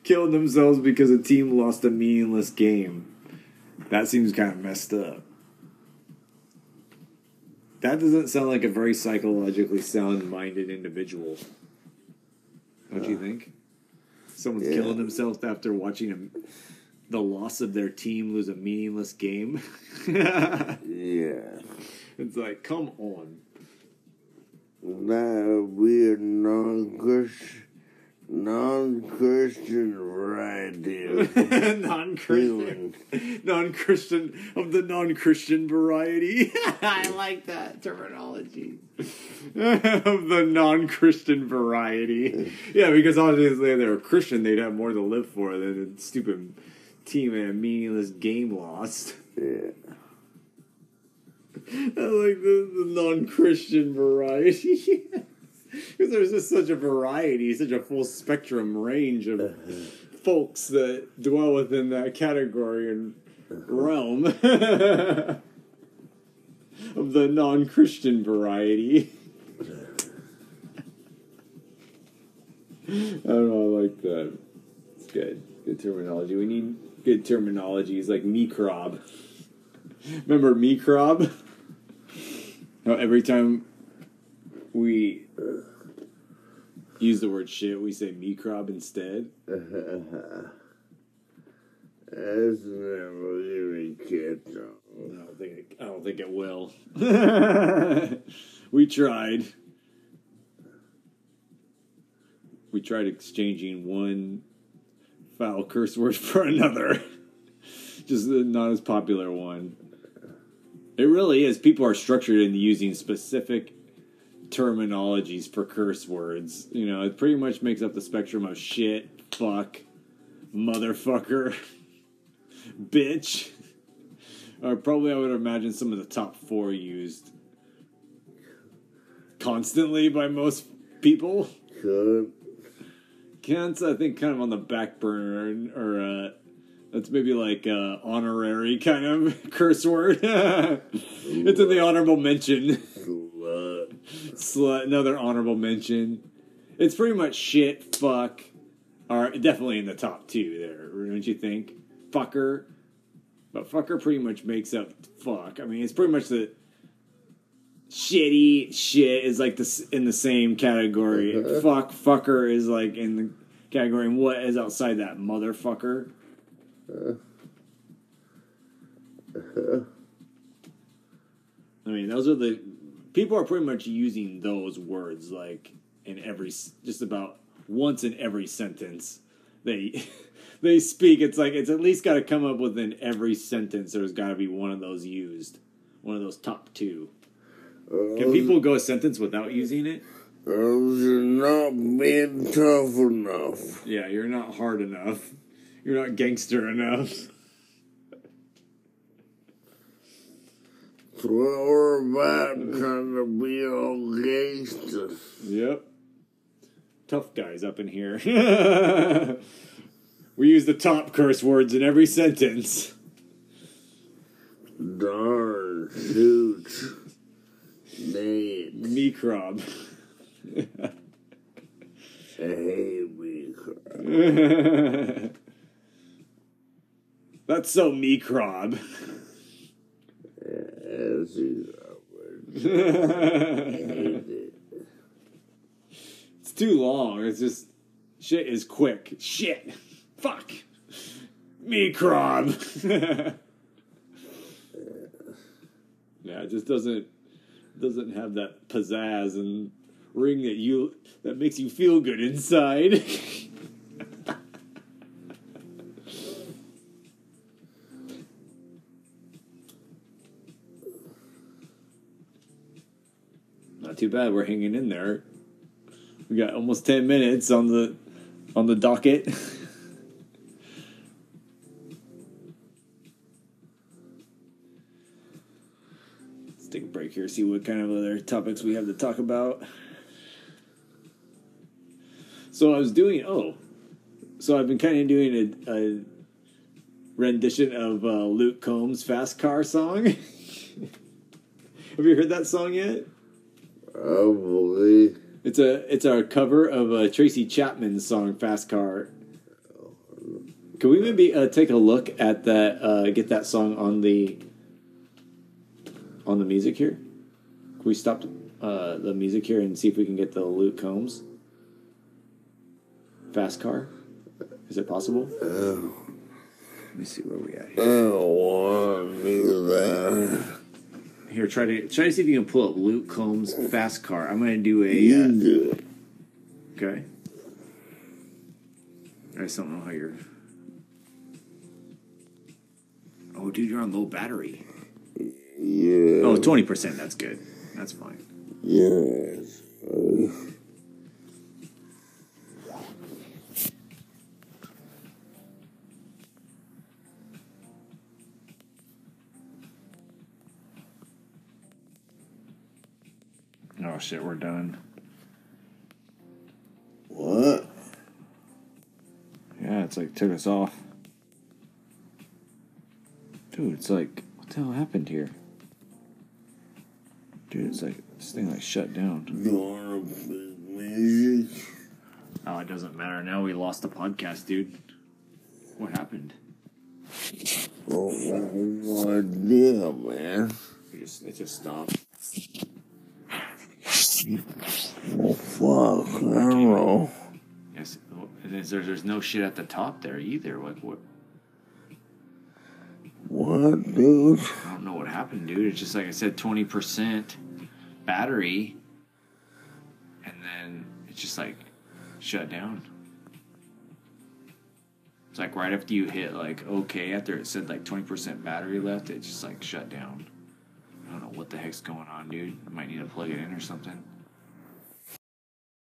Killed themselves because a team lost a meaningless game. That seems kind of messed up. That doesn't sound like a very psychologically sound minded individual. Don't you think? Someone's Yeah. killing themselves after watching a, the loss of their team lose a meaningless game. Yeah. It's like, come on. That weird non-Christian, non-Christian variety of non-Christian, non-Christian of the non-Christian variety. I like that terminology of the non-Christian variety. Yeah, because obviously if they were Christian, they'd have more to live for than a stupid team and a meaningless game lost. Yeah. I like the, the non-Christian variety. Because there's just such a variety, such a full spectrum range of uh-huh. folks that dwell within that category and uh-huh. realm of the non-Christian variety. I don't know, I like that. It's good. Good terminology. We need good terminologies like microb. Remember microb? How every time we use the word shit, we say microb instead. That's never gonna catch on. I don't think it, I don't think it will. we tried. We tried exchanging one foul curse word for another. Just the not as popular one. It really is. People are structured in using specific terminologies for curse words. You know, it pretty much makes up the spectrum of shit, fuck, motherfucker, bitch. Or probably I would imagine some of the top four used constantly by most people. Cut. Kent's, I think, kind of on the back burner, or uh, that's maybe like uh, honorary kind of curse word. it's in the honorable mention. Slut. Slut, another honorable mention. It's pretty much shit, fuck, are definitely in the top two there, don't you think? Fucker. But fucker pretty much makes up fuck. I mean, it's pretty much the shitty shit is like this in the same category. Fuck, fucker is like in the category. And what is outside that motherfucker? I mean, those are the people are pretty much using those words like in every just about once in every sentence they they speak. It's like it's at least got to come up within every sentence. There's got to be one of those used, one of those top two. Can um, people go a sentence without using it? Are not being tough enough. Yeah, you're not hard enough. You're not gangster enough. So we're about trying to be all gangsters. Yep. Tough guys up in here. we use the top curse words in every sentence. Darn, shoot. Nate. Microb. Hey, me. That's so he's over it's too long. It's just shit is quick. Shit. Fuck. Me crab. yeah, it just doesn't doesn't have that pizzazz and ring that you that makes you feel good inside. too bad. We're hanging in there. We got almost ten minutes on the on the docket. Let's take a break here. See what kind of other topics we have to talk about. So I was doing. Oh, so I've been kind of doing a, a rendition of uh, Luke Combs' "Fast Car" song. have you heard that song yet? Probably. It's a it's our cover of uh, Tracy Chapman's song "Fast Car." Can we maybe uh, take a look at that? Uh, get that song on the on the music here. Can we stop uh, the music here and see if we can get the Luke Combs "Fast Car"? Is it possible? Oh, Let me see where we at I here. don't want to do that. Here, try to try to see if you can pull up Luke Combs' "Fast Car." I'm gonna do a uh, okay. I just don't know how you're. Oh, dude, you're on low battery. Yeah. Oh, 20%. That's good. That's fine. Yes. Oh, shit, we're done. What? Yeah, it's like took us off. Dude, it's like, what the hell happened here? Dude, it's like, this thing like shut down. You want to play music? Oh, it doesn't matter. Now we lost the podcast, dude. What happened? Oh, oh, oh no idea, man. It just, it just stopped. Oh, fuck. I don't know. Yes, there's, there's no shit at the top there either. Like, what? What, dude? I don't know what happened, dude. It's just like I said, twenty percent battery, and then it's just like shut down. It's like right after you hit like okay, after it said like twenty percent battery left, it just like shut down. I don't know what the heck's going on, dude. I might need to plug it in or something.